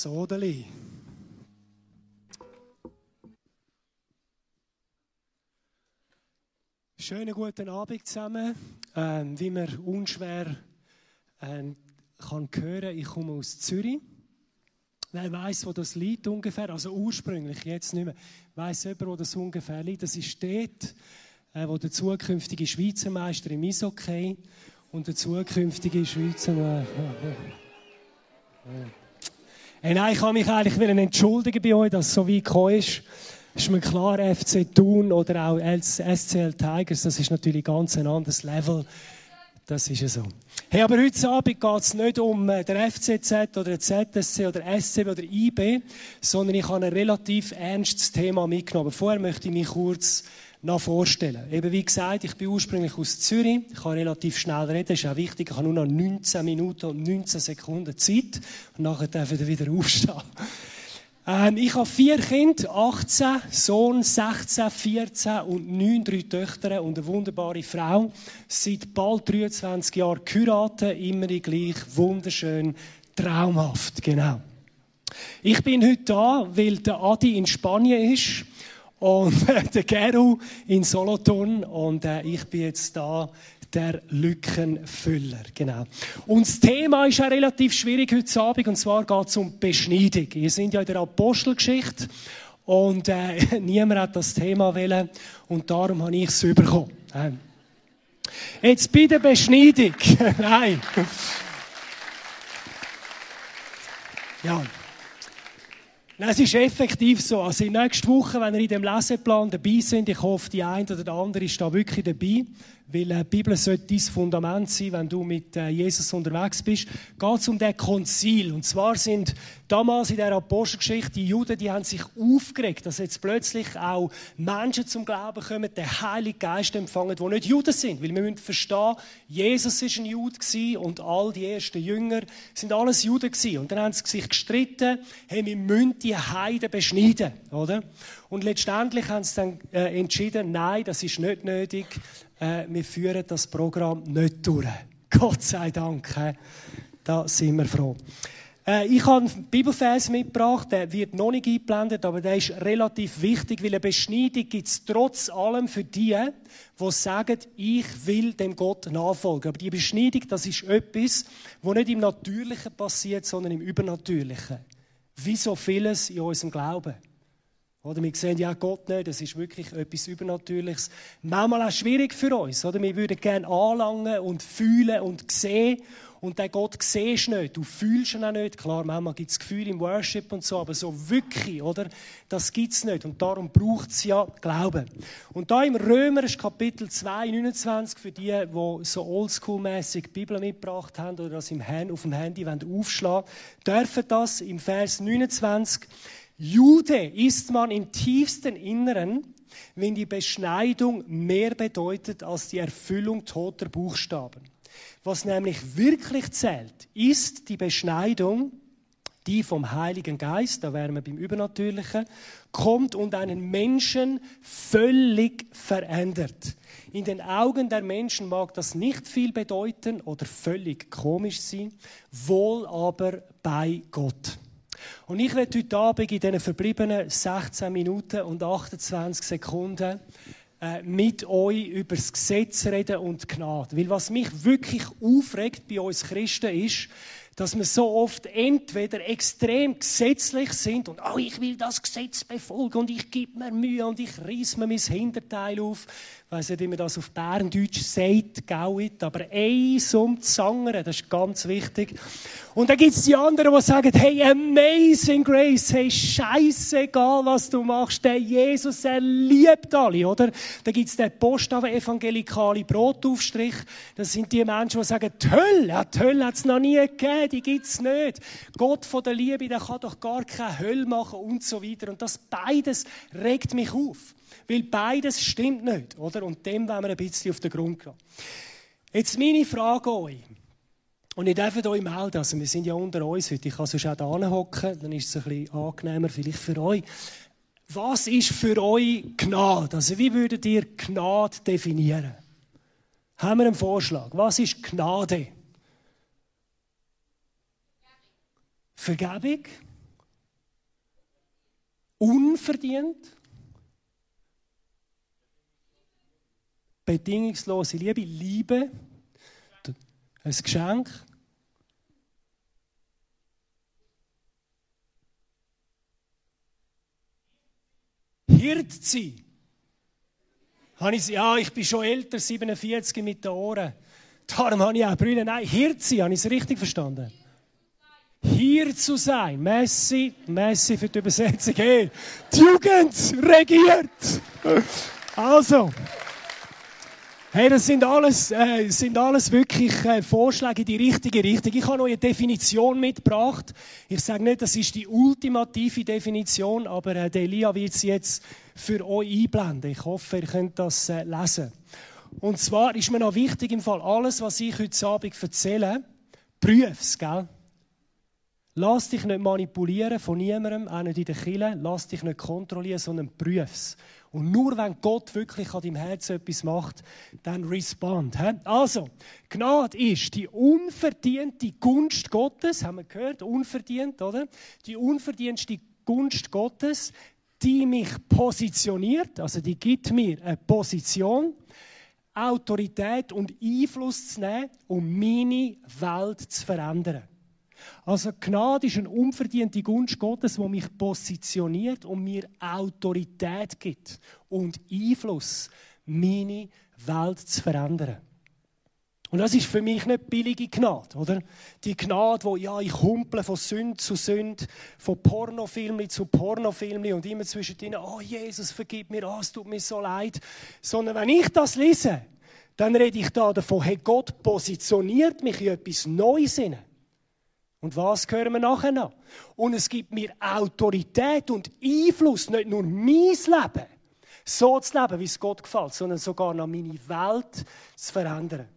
Sodeli. Schönen guten Abend zusammen. Ähm, wie man unschwer ähm, kann hören, ich komme aus Zürich. Wer weiß, wo das liegt ungefähr? Also ursprünglich, jetzt nicht mehr. Weiß jemand, wo das ungefähr liegt? Das ist dort, äh, wo der zukünftige Schweizer Meister im Eishockey und der zukünftige Schweizer. Äh, äh, Hey, nein, ich kann mich eigentlich entschuldigen bei euch, dass es so weit gekommen ist. Ist mir klar, FC Thun oder auch SCL Tigers, das ist natürlich ganz ein anderes Level. Das ist ja so. Hey, aber heute Abend geht es nicht um äh, den FCZ oder den ZSC oder SCB oder IB, sondern ich habe ein relativ ernstes Thema mitgenommen. Vorher möchte ich mich kurz noch vorstellen. Eben wie gesagt, ich bin ursprünglich aus Zürich. Ich kann relativ schnell reden, ist auch wichtig. Ich habe nur noch 19 Minuten und 19 Sekunden Zeit. Und nachher darf ich wieder aufstehen. Ähm, ich habe vier Kinder, 18, Sohn, 16, 14 und 9, drei Töchter und eine wunderbare Frau. Seit bald 23 Jahren geheiratet, immer gleich wunderschön, traumhaft, genau. Ich bin heute da, weil der Adi in Spanien ist und der Geru in Solothurn und äh, ich bin jetzt da der Lückenfüller. Genau. Und das Thema ist auch relativ schwierig heute Abend und zwar geht es um Beschneidung. Wir sind ja in der Apostelgeschichte und äh, niemand hat das Thema wählen und darum habe ich es bekommen. Äh. Jetzt bei der Beschneidung. Nein. Ja. Es ist effektiv so. Also nächste Woche, wenn ihr in dem Leseplan dabei sind, ich hoffe, die eine oder der andere ist da wirklich dabei, weil äh, die Bibel sollte dein Fundament sein, wenn du mit äh, Jesus unterwegs bist, geht es um den Konzil. Und zwar sind damals in der Apostelgeschichte die Juden, die haben sich aufgeregt, dass jetzt plötzlich auch Menschen zum Glauben kommen, den Heiligen Geist empfangen, die nicht Juden sind. Weil wir müssen verstehen, Jesus ist ein Jude und all die ersten Jünger sind alles Juden. Und dann haben sie sich gestritten, hey, wir müssen die Heiden beschneiden, oder? Und letztendlich haben sie dann äh, entschieden, nein, das ist nicht nötig äh, wir führen das Programm nicht durch. Gott sei Dank. Äh, da sind wir froh. Äh, ich habe einen Bibelvers mitgebracht, der wird noch nicht eingeblendet, aber der ist relativ wichtig, weil eine Beschneidung gibt es trotz allem für die, die sagen, ich will dem Gott nachfolgen. Aber die Beschneidung, das ist etwas, was nicht im Natürlichen passiert, sondern im Übernatürlichen. Wie so vieles in unserem Glauben. Oder wir sehen ja Gott nicht, das ist wirklich etwas Übernatürliches. Manchmal auch schwierig für uns, oder? Wir würden gerne anlangen und fühlen und sehen. Und den Gott siehst du nicht, du fühlst ihn auch nicht. Klar, manchmal gibt es Gefühle im Worship und so, aber so wirklich, oder? Das gibt es nicht. Und darum braucht es ja Glauben. Und da im Römer ist Kapitel 2, 29, für die, die so oldschool-mässig Bibel mitgebracht haben oder das im Hand, auf dem Handy aufschlagen dürfen das im Vers 29 Jude ist man im tiefsten Inneren, wenn die Beschneidung mehr bedeutet als die Erfüllung toter Buchstaben. Was nämlich wirklich zählt, ist die Beschneidung, die vom Heiligen Geist, da wären wir beim Übernatürlichen, kommt und einen Menschen völlig verändert. In den Augen der Menschen mag das nicht viel bedeuten oder völlig komisch sein, wohl aber bei Gott. Und ich werde heute Abend in diesen verbliebenen 16 Minuten und 28 Sekunden äh, mit euch über das Gesetz reden und Gnade. Weil was mich wirklich aufregt bei uns Christen ist, dass wir so oft entweder extrem gesetzlich sind und oh, ich will das Gesetz befolgen und ich gebe mir Mühe und ich reiss mir mein Hinterteil auf. Ich weiss nicht, wie man das auf Berndeutsch sagt, Gauit, aber eins um das andere, das ist ganz wichtig. Und dann gibt es die anderen, die sagen, hey, amazing grace, hey, scheißegal, was du machst, der Jesus, er liebt alle, oder? Dann gibt es den Postaven-evangelikale Brotaufstrich. Das sind die Menschen, die sagen, die Hölle, die Hölle hat es noch nie gegeben, die gibt es nicht. Gott von der Liebe, der kann doch gar keine Hölle machen und so weiter. Und das beides regt mich auf. Weil beides stimmt nicht, oder? Und dem wollen wir ein bisschen auf den Grund gehen. Jetzt meine Frage an euch. Und ich darf euch melden, also wir sind ja unter uns heute, ich kann sonst auch da hocken, dann ist es ein bisschen angenehmer vielleicht für euch. Was ist für euch Gnade? Also wie würdet ihr Gnade definieren? Haben wir einen Vorschlag? Was ist Gnade? Vergebung? unverdient, bedingungslose Liebe, Liebe, ein Geschenk. Hirt sein. ja, ich bin schon älter, 47 mit den Ohren. Darum habe ich auch Brille. Nein, Hirt sein, habe ich es richtig verstanden? Hier zu sein. Messi, Messi für die Übersetzung. Hey, die Jugend regiert. Also. Hey, das sind alles, äh, sind alles wirklich äh, Vorschläge in die richtige Richtung. Ich habe euch eine Definition mitgebracht. Ich sage nicht, das ist die ultimative Definition, aber äh, der Elia wird sie jetzt für euch einblenden. Ich hoffe, ihr könnt das äh, lesen. Und zwar ist mir noch wichtig im Fall alles, was ich heute Abend erzähle, prüf's, gell? Lass dich nicht manipulieren von niemandem, auch nicht in der Kirche. Lass dich nicht kontrollieren, sondern prüf's. Und nur wenn Gott wirklich an deinem Herzen etwas macht, dann respond. Also, Gnade ist die unverdiente Gunst Gottes, haben wir gehört, unverdient, oder? Die unverdiente Gunst Gottes, die mich positioniert, also die gibt mir eine Position, Autorität und Einfluss zu nehmen, um meine Welt zu verändern. Also Gnade ist eine unverdiente Gunst Gottes, wo mich positioniert und mir Autorität gibt und Einfluss, meine Welt zu verändern. Und das ist für mich nicht billige Gnade, oder? Die Gnade, wo ja, ich humple von Sünd zu Sünd, von Pornofilmli zu Pornofilmli und immer zwischen denen, oh Jesus, vergib mir, oh, es tut mir so leid. Sondern wenn ich das lese, dann rede ich da davon, hey, Gott positioniert mich in etwas Neues hinein. Und was hören wir nachher noch? Und es gibt mir Autorität und Einfluss, nicht nur mein Leben, so zu leben, wie es Gott gefällt, sondern sogar noch meine Welt zu verändern.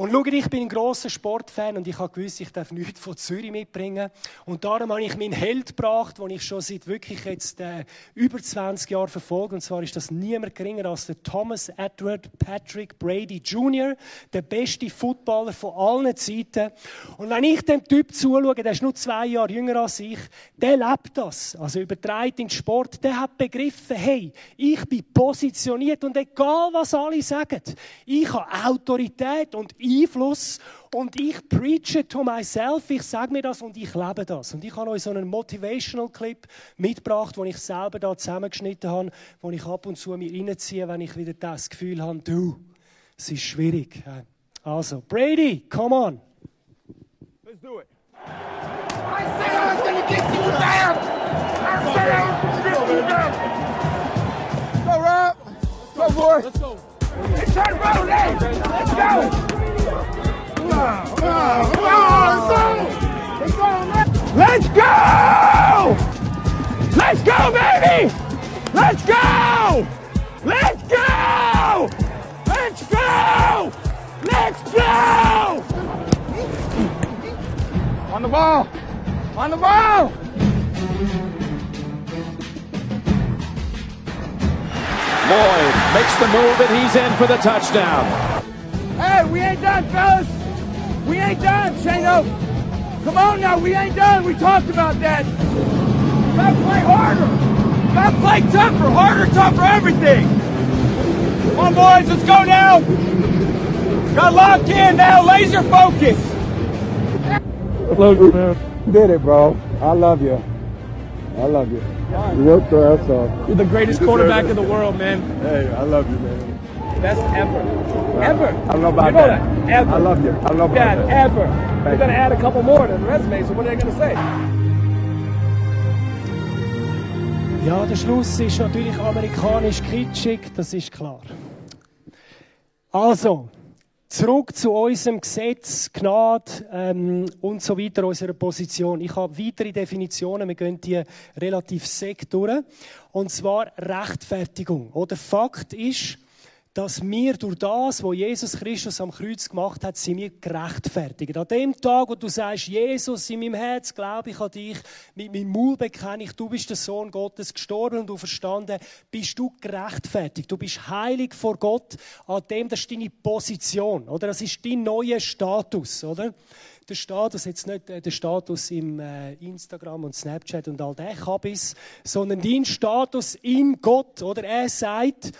Und schau, ich bin ein grosser Sportfan und ich habe gewusst, ich darf nichts von Zürich mitbringen. Und darum habe ich meinen Held gebracht, den ich schon seit wirklich jetzt äh, über 20 Jahren verfolge. Und zwar ist das niemand geringer als der Thomas Edward Patrick Brady Jr., der beste Footballer von allen Zeiten. Und wenn ich dem Typ zuschaue, der ist nur zwei Jahre jünger als ich, der lebt das. Also übertreibt in den Sport, der hat begriffen, hey, ich bin positioniert und egal was alle sagen, ich habe Autorität und Einfluss und ich preache to myself, ich sage mir das und ich lebe das. Und ich habe euch so einen Motivational Clip mitgebracht, den ich selber da zusammengeschnitten habe, wo ich ab und zu mir reinziehe, wenn ich wieder das Gefühl habe, du, es ist schwierig. Also, Brady, come on. Let's do it. I said I was going to get you down. I said I was going to get you down. Go, Rob. Go, boy. Let's go. Let's turn road, Let's go. Let's go! Let's go, baby! Let's go! Let's go! Let's go! Let's go! On the ball! On the ball! Lloyd makes the move and he's in for the touchdown. Hey, we ain't done, fellas! We ain't done, Shano. Come on now, we ain't done. We talked about that. You gotta play harder. You gotta play tougher, harder, tougher, everything. Come on, boys, let's go now. Got locked in now, laser focus. I love you, man. Did it, bro. I love you. I love you. You worked your ass off. You're the greatest quarterback in the world, man. Hey, I love you, man. Best ever. Ever. I don't know about you know that. that. Ever. I love you. I about yeah, that. ever. They're going to add a couple more to the resume, so what are they going to say? Ja, der Schluss ist natürlich amerikanisch kitschig, das ist klar. Also, zurück zu unserem Gesetz, Gnade ähm, und so weiter, unserer Position. Ich habe weitere Definitionen, wir gehen die relativ sekt durch. Und zwar Rechtfertigung. Oder Fakt ist, dass wir durch das, was Jesus Christus am Kreuz gemacht hat, sind wir gerechtfertigt. An dem Tag, wo du sagst, Jesus, in meinem Herz glaube ich an dich, mit meinem Mund bekenne ich, du bist der Sohn Gottes, gestorben und du verstanden, bist du gerechtfertigt. Du bist heilig vor Gott. An dem, das ist deine Position, oder? Das ist dein neuer Status, oder? der Status, jetzt nicht äh, der Status im äh, Instagram und Snapchat und all der Kabis, sondern dein Status in Gott, oder? Er sagt,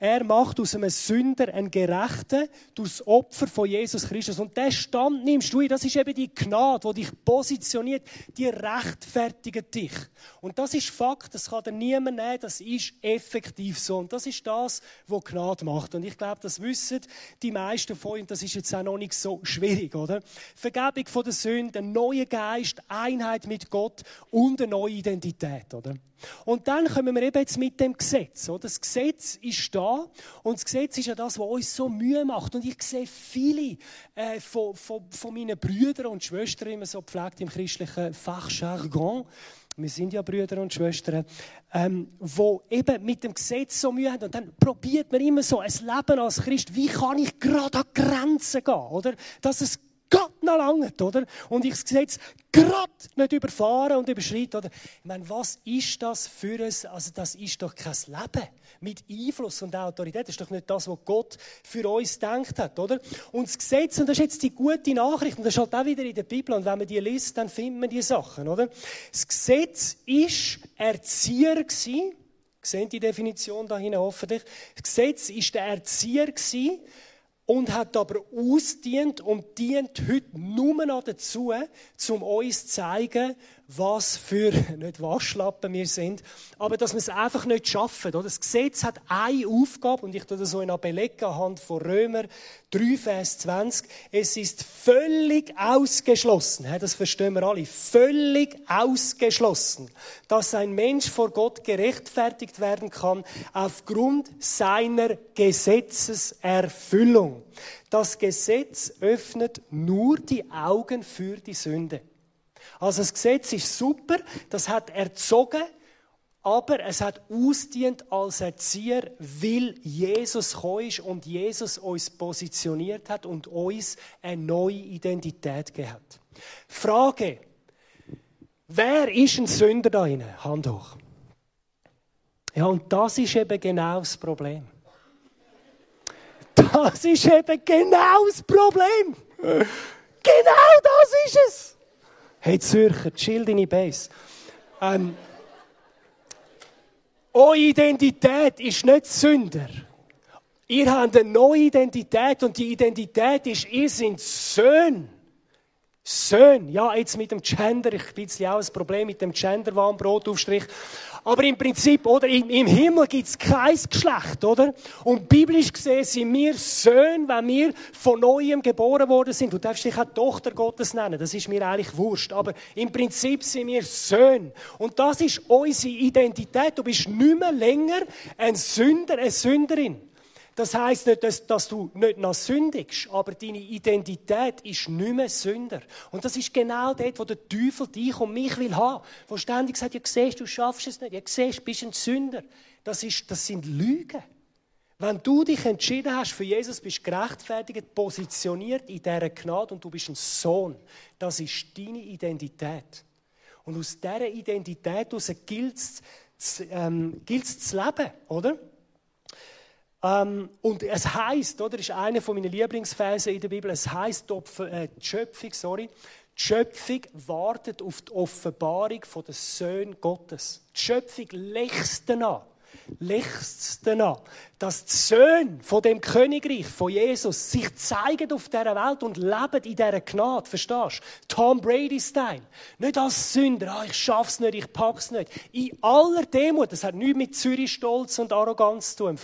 er macht aus einem Sünder einen Gerechten, das Opfer von Jesus Christus. Und der Stand nimmst du, das ist eben die Gnade, die dich positioniert, die rechtfertigt dich. Und das ist Fakt, das kann dir niemand nehmen, das ist effektiv so. Und das ist das, was Gnade macht. Und ich glaube, das wissen die meisten von euch, und das ist jetzt auch noch nicht so schwierig, oder? Vergebung von der Sünde, ein neuer Geist, Einheit mit Gott und eine neue Identität, oder? Und dann kommen wir eben jetzt mit dem Gesetz. Oder? Das Gesetz ist da und das Gesetz ist ja das, was uns so Mühe macht. Und ich sehe viele äh, von, von, von meinen Brüdern und Schwestern, immer so pflegt im christlichen Fachjargon, wir sind ja Brüder und Schwestern, ähm, wo eben mit dem Gesetz so Mühe haben. Und dann probiert man immer so ein Leben als Christ. Wie kann ich gerade an Grenzen gehen, oder? Dass es Gott noch langt, oder? Und ich das Gesetz gerade nicht überfahren und überschreiten, oder? Ich meine, was ist das für ein, also das ist doch kein Leben mit Einfluss und Autorität. Das ist doch nicht das, was Gott für uns denkt hat, oder? Und das Gesetz, und das ist jetzt die gute Nachricht, und das ist halt auch wieder in der Bibel, und wenn man die liest, dann findet man die Sachen, oder? Das Gesetz ist Erzieher gewesen, sehen die Definition da hinten hoffentlich. Das Gesetz ist der Erzieher gewesen, und hat aber ausdient und dient heute nur noch dazu, um uns zu zeigen, was für, nicht Waschlappen wir sind, aber dass wir es einfach nicht schaffen. Das Gesetz hat eine Aufgabe, und ich tue das so in belegen anhand von Römer 3, Vers 20. Es ist völlig ausgeschlossen, das verstehen wir alle, völlig ausgeschlossen, dass ein Mensch vor Gott gerechtfertigt werden kann aufgrund seiner Gesetzeserfüllung. Das Gesetz öffnet nur die Augen für die Sünde. Also das Gesetz ist super, das hat erzogen, aber es hat ausdient als Erzieher, weil Jesus gekommen ist und Jesus uns positioniert hat und uns eine neue Identität gegeben hat. Frage. Wer ist ein Sünder da inne? Hand hoch. Ja, und das ist eben genau das Problem. Das ist eben genau das Problem. Genau das ist es. Hey Zürcher, chill deine Base. Ähm, eure Identität ist nicht Sünder. Ihr habt eine neue Identität und die Identität ist, ihr seid Söhne. Söhne. Ja, jetzt mit dem Gender. Ich bin jetzt auch ein Problem mit dem Gender, Brotaufstrich. Aber im Prinzip, oder, im, im Himmel gibt's kein Geschlecht, oder? Und biblisch gesehen sind wir Söhne, wenn wir von Neuem geboren worden sind. Du darfst dich auch Tochter Gottes nennen. Das ist mir eigentlich wurscht. Aber im Prinzip sind wir Söhne. Und das ist unsere Identität. Du bist nicht mehr länger ein Sünder, eine Sünderin. Das heißt nicht, dass, dass, du nicht noch sündigst, aber deine Identität ist nicht mehr Sünder. Und das ist genau dort, wo der Teufel dich und mich will haben. Wo ständig sagt, ja, siehst, du schaffst es nicht. Ja, siehst, du bist ein Sünder. Das, ist, das sind Lügen. Wenn du dich entschieden hast für Jesus, bist du gerechtfertigt, positioniert in dieser Gnade und du bist ein Sohn. Das ist deine Identität. Und aus dieser Identität gilt es ähm, zu leben, oder? Ähm, und es heißt, oder, ist einer von meinen Lieblingsversen in der Bibel, es heißt, äh, die Schöpfung, sorry, die Schöpfung wartet auf die Offenbarung von den Söhnen Gottes. Die Schöpfung lächst danach, lächst danach, dass die Söhne von dem Königreich, von Jesus, sich zeigen auf dieser Welt und leben in dieser Gnade, verstehst du? Tom Brady-Style. Nicht als Sünder, ah, ich schaff's nicht, ich pack's nicht. In aller Demut, das hat nichts mit Zürich-Stolz und Arroganz zu tun.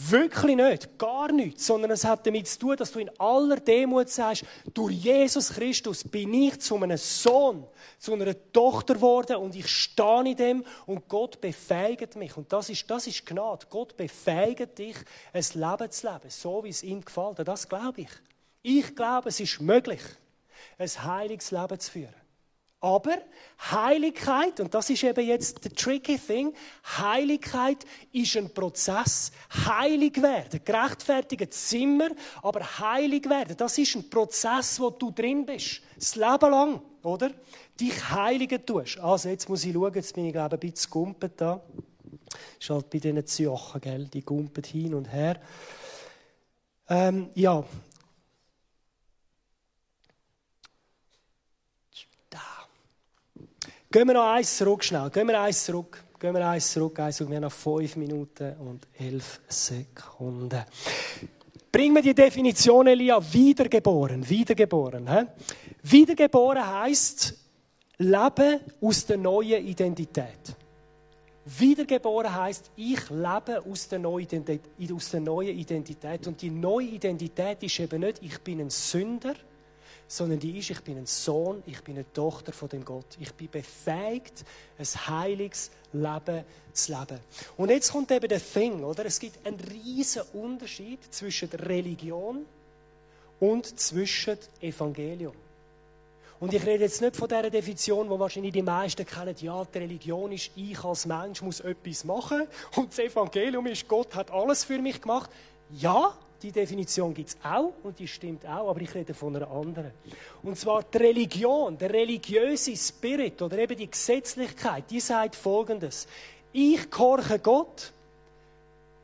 Wirklich nicht, gar nichts, sondern es hat damit zu tun, dass du in aller Demut sagst, durch Jesus Christus bin ich zu einem Sohn, zu einer Tochter geworden und ich stehe in dem und Gott befähigt mich. Und das ist, das ist Gnade. Gott befähigt dich, ein Leben zu leben, so wie es ihm gefällt. Und das glaube ich. Ich glaube, es ist möglich, ein heiliges Leben zu führen. Aber Heiligkeit, und das ist eben jetzt der tricky thing, Heiligkeit ist ein Prozess. Heilig werden, gerechtfertigt Zimmer, aber heilig werden, das ist ein Prozess, wo du drin bist. Das Leben lang, oder? Dich heiligen tust. Also jetzt muss ich schauen, jetzt bin ich glaube ich ein bisschen gumpet da. Ist halt bei diesen Ziochen, gell? Die gumpet hin und her. Ähm, ja, Gehen wir noch eins zurück, schnell. Gehen wir eins zurück. Gehen wir eins zurück. Eins wir noch fünf Minuten und elf Sekunden. Bring mir die Definition, Elia, wiedergeboren. Wiedergeboren. He? Wiedergeboren heisst, Leben aus der neuen Identität. Wiedergeboren heißt, ich lebe aus der neuen Identität. Und die neue Identität ist eben nicht, ich bin ein Sünder, sondern die ist, ich bin ein Sohn, ich bin eine Tochter von dem Gott. Ich bin befähigt, ein heiliges Leben zu leben. Und jetzt kommt eben der Thing, oder? Es gibt einen riesen Unterschied zwischen der Religion und zwischen Evangelium. Und ich rede jetzt nicht von der Definition, wo wahrscheinlich die meisten kennen. Ja, die Religion ist, ich als Mensch muss etwas machen. Und das Evangelium ist, Gott hat alles für mich gemacht. Ja, die Definition gibt es auch und die stimmt auch, aber ich rede von einer anderen. Und zwar die Religion, der religiöse Spirit oder eben die Gesetzlichkeit, die sagt Folgendes. Ich gehorche Gott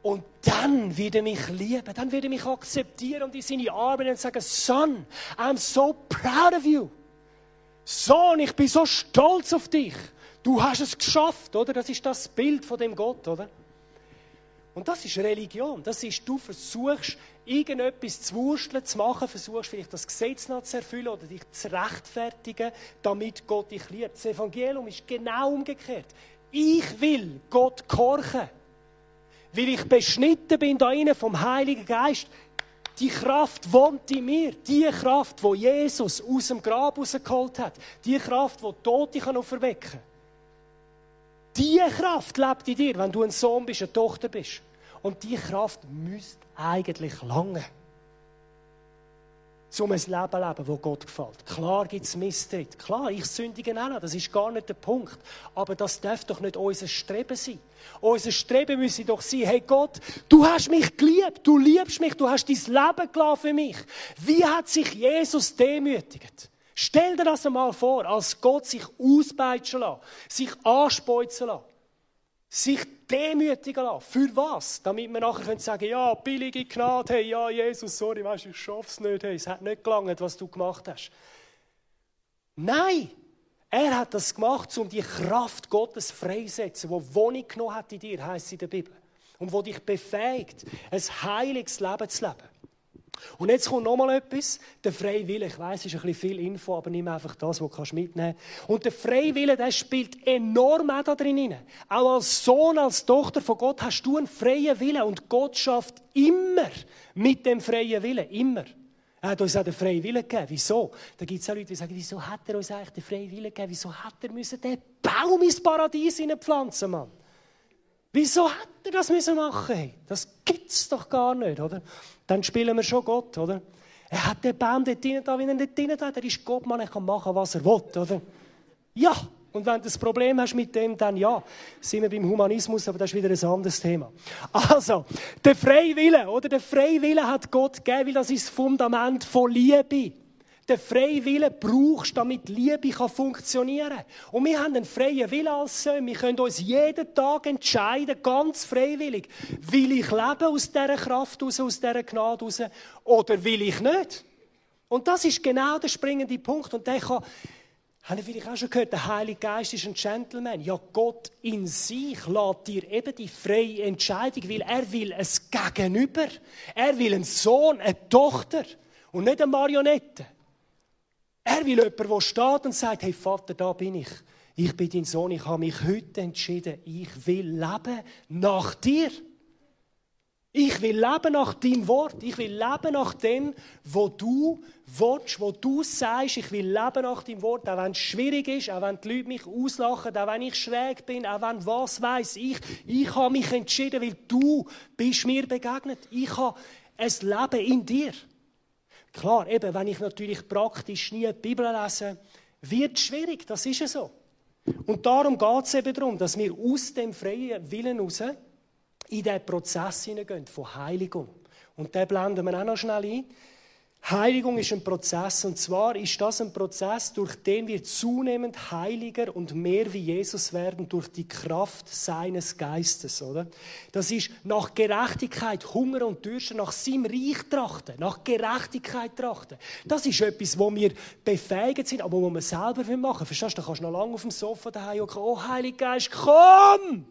und dann wird er mich lieben, dann wird er mich akzeptieren und in seine Arme und sagen, Son, I'm so proud of you. Sohn, ich bin so stolz auf dich. Du hast es geschafft, oder? Das ist das Bild von dem Gott, oder? Und das ist Religion. Das ist, du versuchst, irgendetwas zu wursteln, zu machen, versuchst vielleicht das Gesetz noch zu erfüllen oder dich zu rechtfertigen, damit Gott dich liebt. Das Evangelium ist genau umgekehrt. Ich will Gott gehorchen. Weil ich beschnitten bin da innen vom Heiligen Geist. Die Kraft wohnt in mir. Die Kraft, wo Jesus aus dem Grab rausgeholt hat. Die Kraft, die Tote kann auferwecken kann. Die Kraft lebt in dir, wenn du ein Sohn bist, eine Tochter bist. Und die Kraft müsste eigentlich lange, um ein Leben zu leben, das Gott gefällt. Klar gibt es Misstritt. Klar, ich sündige auch. Das ist gar nicht der Punkt. Aber das darf doch nicht unser Streben sein. Unser Streben müsse doch sein, hey Gott, du hast mich geliebt. Du liebst mich. Du hast dein Leben gelassen für mich. Wie hat sich Jesus demütigt? Stell dir das einmal vor, als Gott sich auspeitschen lässt, sich anspeuzen lässt, sich demütigen lässt. Für was? Damit wir nachher können sagen ja, billige Gnade, hey, ja, Jesus, sorry, weißt, ich schaff's nicht, hey, es hat nicht gelangt, was du gemacht hast. Nein! Er hat das gemacht, um die Kraft Gottes freisetzen, die Wohnung genommen hat in dir, heißt es in der Bibel. Und wo dich befähigt, ein heiliges Leben zu leben. Und jetzt kommt noch mal etwas, der freie Wille. Ich es ist ein bisschen viel Info, aber nimm einfach das, was du mitnehmen kannst. Und der freie Wille, der spielt enorm auch da drin. Auch als Sohn, als Tochter von Gott hast du einen freien Willen. Und Gott schafft immer mit dem freien Willen. Immer. Er hat uns auch den freien Willen gegeben. Wieso? Da gibt es auch Leute, die sagen, wieso hat er uns eigentlich den freien Willen gegeben? Wieso hat er müssen den Baum ins Paradies pflanzen, Mann? Wieso hat er das müssen machen? Das gibt's doch gar nicht, oder? Dann spielen wir schon Gott, oder? Er hat den Baum dort drinnen da, wenn er nicht drinnen hat, er ist Gott, man, er kann machen, was er will, oder? Ja, und wenn du das Problem hast mit dem, dann ja, sind wir beim Humanismus, aber das ist wieder ein anderes Thema. Also, der Freiwille, oder? Der Freiwille hat Gott gegeben, weil das ist das Fundament von Liebe den freien Willen brauchst, damit Liebe funktionieren kann. Und wir haben einen freien Willen als Söhne. Wir können uns jeden Tag entscheiden, ganz freiwillig, will ich leben aus dieser Kraft raus, aus dieser Gnade raus, oder will ich nicht? Und das ist genau der springende Punkt. Und der kann, haben wir vielleicht auch schon gehört, der Heilige Geist ist ein Gentleman. Ja, Gott in sich lässt dir eben die freie Entscheidung, weil er will ein Gegenüber. Er will einen Sohn, eine Tochter und nicht eine Marionette. Er will jemanden, der steht und sagt, hey Vater, da bin ich. Ich bin dein Sohn, ich habe mich heute entschieden, ich will leben nach dir. Ich will leben nach deinem Wort. Ich will leben nach dem, wo du willst, wo du sagst. Ich will leben nach deinem Wort, auch wenn es schwierig ist, auch wenn die Leute mich auslachen, auch wenn ich schräg bin, auch wenn was weiß ich. Ich habe mich entschieden, weil du bist mir begegnet. Ich habe ein Leben in dir. Klar, eben, wenn ich natürlich praktisch nie die Bibel lese, wird es schwierig, das ist ja so. Und darum geht es eben darum, dass wir aus dem freien Willen raus in den Prozess hineingehen von Heiligung. Und den blenden wir auch noch schnell ein. Heiligung ist ein Prozess und zwar ist das ein Prozess, durch den wir zunehmend heiliger und mehr wie Jesus werden durch die Kraft seines Geistes, oder? Das ist nach Gerechtigkeit, Hunger und Dürsten, nach seinem Reich trachten, nach Gerechtigkeit trachten. Das ist etwas, wo wir befähigt sind, aber wo wir selber machen. Verstehst du? Da kannst du noch lange auf dem Sofa daheim und oh Heiliger Geist, komm!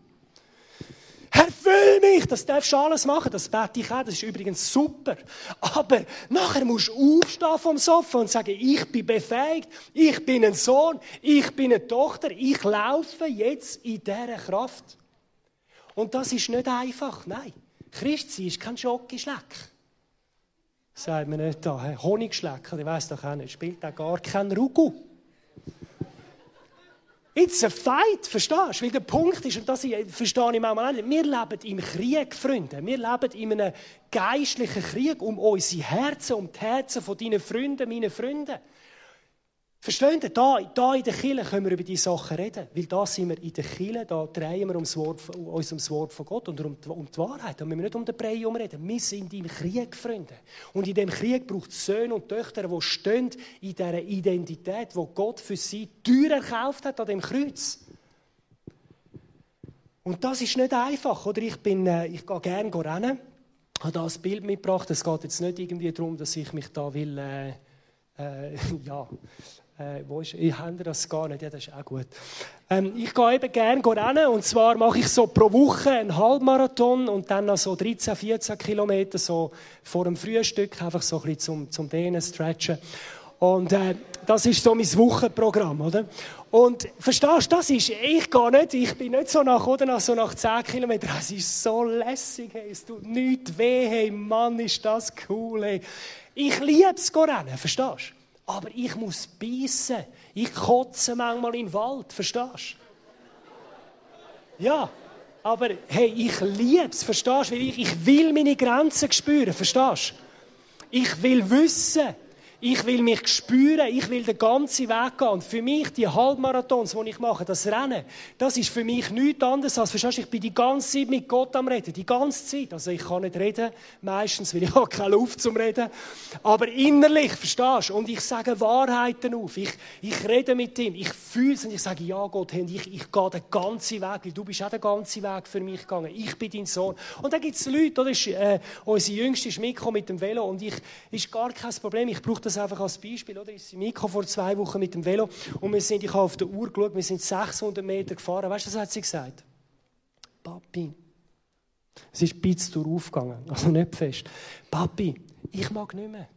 Erfüll mich! Das darfst du alles machen, das bete ich auch, das ist übrigens super. Aber nachher musst du aufstehen vom Sofa und sagen, ich bin befähigt, ich bin ein Sohn, ich bin eine Tochter, ich laufe jetzt in dieser Kraft. Und das ist nicht einfach, nein. Christsein ist kein Schokischleck. Sagt man nicht da, Honigschlecker, ich weiss doch auch nicht, spielt auch gar kein Rugu. It's a fight, verstehst du? Weil der Punkt ist, und das verstehe ich manchmal nicht, wir leben im Krieg, Freunde. Wir leben in einem geistlichen Krieg um unsere Herzen, um die Herzen von deinen Freunden, meinen Freunden. Versteht ihr? Da, da in der Kirche können wir über diese Sachen reden. Weil da sind wir in der Kirche, da drehen wir ums Wort, uns ums Wort von Gott und um, um die Wahrheit. Da müssen wir nicht um den Brei reden. Wir sind im Krieg, Freunde. Und in dem Krieg braucht es Söhne und Töchter, die stehen in dieser Identität, die Gott für sie teuer erkauft hat an dem Kreuz. Und das ist nicht einfach, oder? Ich, bin, äh, ich gehe gerne rennen. Ich habe da ein Bild mitgebracht. Es geht jetzt nicht irgendwie darum, dass ich mich da will... Äh, äh, ja, äh, wo ist, ich habe das gar nicht, ja, das ist auch gut. Ähm, ich gehe eben gerne rennen und zwar mache ich so pro Woche einen Halbmarathon und dann noch so 13, 14 Kilometer so vor dem Frühstück, einfach so ein bisschen zum, zum Dehnen, Stretchen. Und äh, das ist so mein Wochenprogramm, oder? Und verstehst du, das ist, ich gehe nicht, ich bin nicht so nach, oder, nach, so nach 10 Kilometern, es ist so lässig, hey, es tut nichts weh, hey, Mann, ist das cool, hey. Ich liebe es, rennen, verstehst du? Aber ich muss beißen. Ich kotze manchmal im Wald, verstehst du? Ja, aber hey, ich liebe es, verstehst du? Ich, ich will meine Grenzen spüren, verstehst du? Ich will wissen, ich will mich spüren, ich will den ganzen Weg gehen. Und für mich, die Halbmarathons, die ich mache, das Rennen, das ist für mich nichts anderes als, verstehst du, ich bin die ganze Zeit mit Gott am Reden, die ganze Zeit. Also ich kann nicht reden, meistens, weil ich habe keine Luft zum Reden. Aber innerlich, verstehst du, und ich sage Wahrheiten auf. Ich, ich rede mit ihm, ich fühle es und ich sage, ja Gott, ich, ich gehe den ganzen Weg, weil du bist auch den ganzen Weg für mich gegangen. Ich bin dein Sohn. Und dann gibt es Leute, oder, ist, äh, unsere Jüngste ist mitgekommen mit dem Velo und ich, ist gar kein Problem, ich brauche das das einfach als Beispiel. Oder? Ich Miko vor zwei Wochen mit dem Velo und wir sind, ich habe auf der Uhr geschaut, wir sind 600 Meter gefahren. Weißt du, was hat sie gesagt? Papi, es ist ein bisschen aufgegangen, also nicht fest. Papi, ich mag nicht mehr.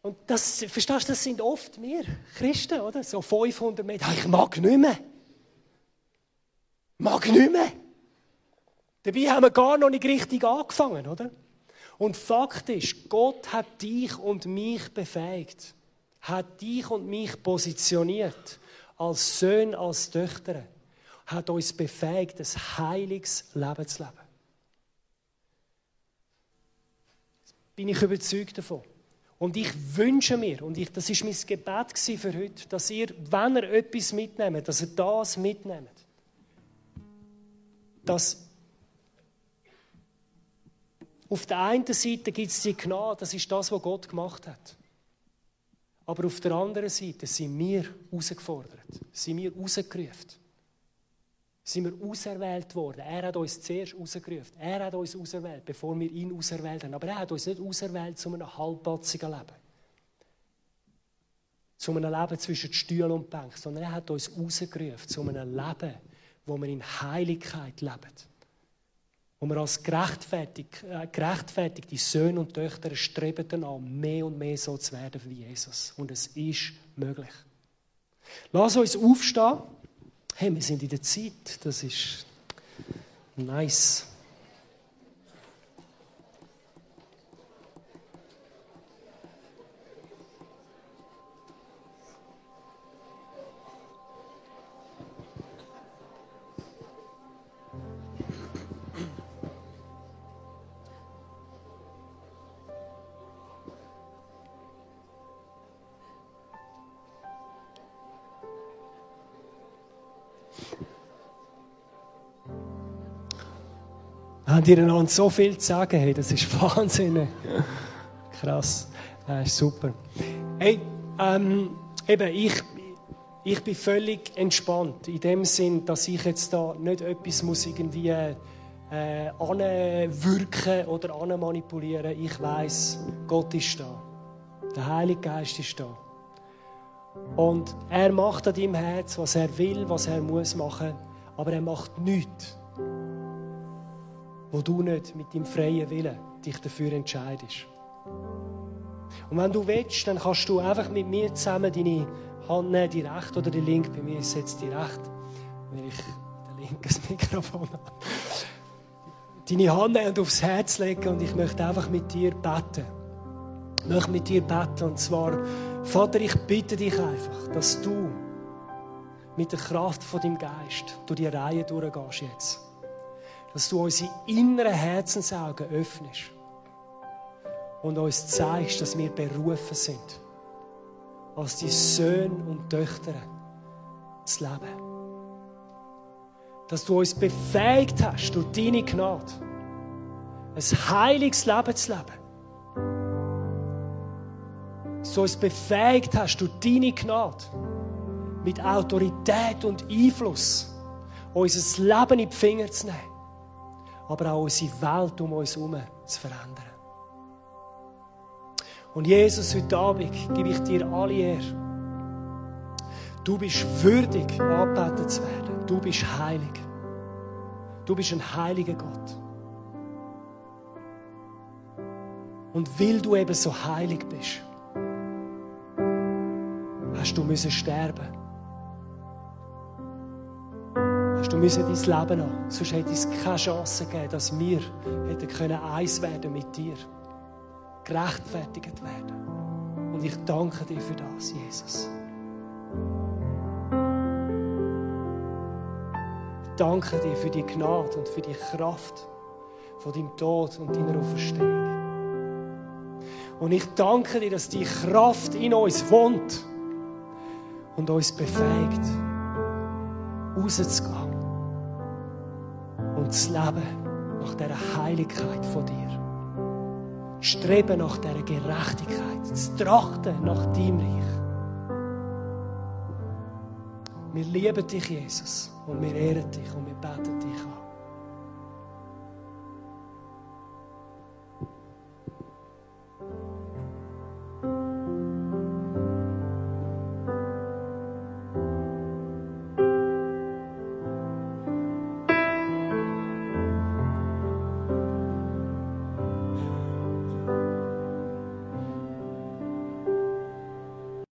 Und das, verstehst du, das sind oft wir Christen, oder? So 500 Meter. Ich mag nicht mehr. Mag nicht mehr. Dabei haben wir gar noch nicht richtig angefangen, oder? Und Fakt ist, Gott hat dich und mich befähigt, hat dich und mich positioniert als Söhne, als Töchter, hat uns befähigt, ein heiliges Leben zu leben. Bin ich überzeugt davon. Und ich wünsche mir, und ich, das ist mein Gebet für heute, dass ihr, wenn ihr etwas mitnehmt, dass ihr das mitnehmt. Dass auf der einen Seite gibt es die Gnade, das ist das, was Gott gemacht hat. Aber auf der anderen Seite sind wir herausgefordert, sind wir herausgerufen. Sind wir auserwählt worden. Er hat uns zuerst herausgerufen. Er hat uns auserwählt, bevor wir ihn auserwählt haben. Aber er hat uns nicht auserwählt zu einem halbpatzigen Leben. Zu einem Leben zwischen Stuhl und Bank. Sondern er hat uns herausgerufen zu einem Leben, wo wir in Heiligkeit leben wo wir als gerechtfertigt, äh, gerechtfertigte Söhne und Töchter streben danach, mehr und mehr so zu werden wie Jesus. Und es ist möglich. Lass uns aufstehen. Hey, wir sind in der Zeit. Das ist nice. Haben einander so viel zu sagen. Hey, das ist Wahnsinn. Krass. Das ist super. Hey, ähm, eben, ich, ich bin völlig entspannt. In dem Sinn, dass ich jetzt da nicht etwas muss irgendwie äh, anwirken oder anmanipulieren. Ich weiß, Gott ist da. Der Heilige Geist ist da. Und er macht an deinem Herz, was er will, was er muss machen. Aber er macht nichts, wo du nicht mit deinem freien Willen dich dafür entscheidest. Und wenn du willst, dann kannst du einfach mit mir zusammen deine Hand nehmen, die rechte oder die linke. Bei mir ist jetzt die rechte, weil ich der linke das Mikrofon habe. Deine Hand nehmen und aufs Herz legen und ich möchte einfach mit dir beten. Ich möchte mit dir beten und zwar, Vater, ich bitte dich einfach, dass du mit der Kraft von deinem Geist durch die Reihe durchgehst jetzt. Dass du unsere inneren Herzensaugen öffnest und uns zeigst, dass wir berufen sind, als die Söhne und Töchter zu leben. Dass du uns befähigt hast, durch deine Gnade, ein heiliges Leben zu leben. Dass du uns befähigt hast, durch deine Gnade, mit Autorität und Einfluss unser Leben in die Finger zu nehmen, aber auch unsere Welt um uns herum zu verändern. Und Jesus, heute Abend gebe ich dir alle Ehre. Du bist würdig, angebetet zu werden. Du bist heilig. Du bist ein heiliger Gott. Und weil du eben so heilig bist, hast du müssen sterben. Hast du müssen dein Leben haben. Sonst hätte es keine Chance gegeben, dass wir hätten eins werden mit dir gerechtfertigt werden. Und ich danke dir für das, Jesus. Ich danke dir für die Gnade und für die Kraft von deinem Tod und deiner Auferstehung. Und ich danke dir, dass die Kraft in uns wohnt und uns befähigt, rauszugehen und zu leben nach dieser Heiligkeit von dir streben nach dieser Gerechtigkeit, zu trachten nach deinem Reich. Wir lieben dich, Jesus, und wir ehren dich und wir beten dich an.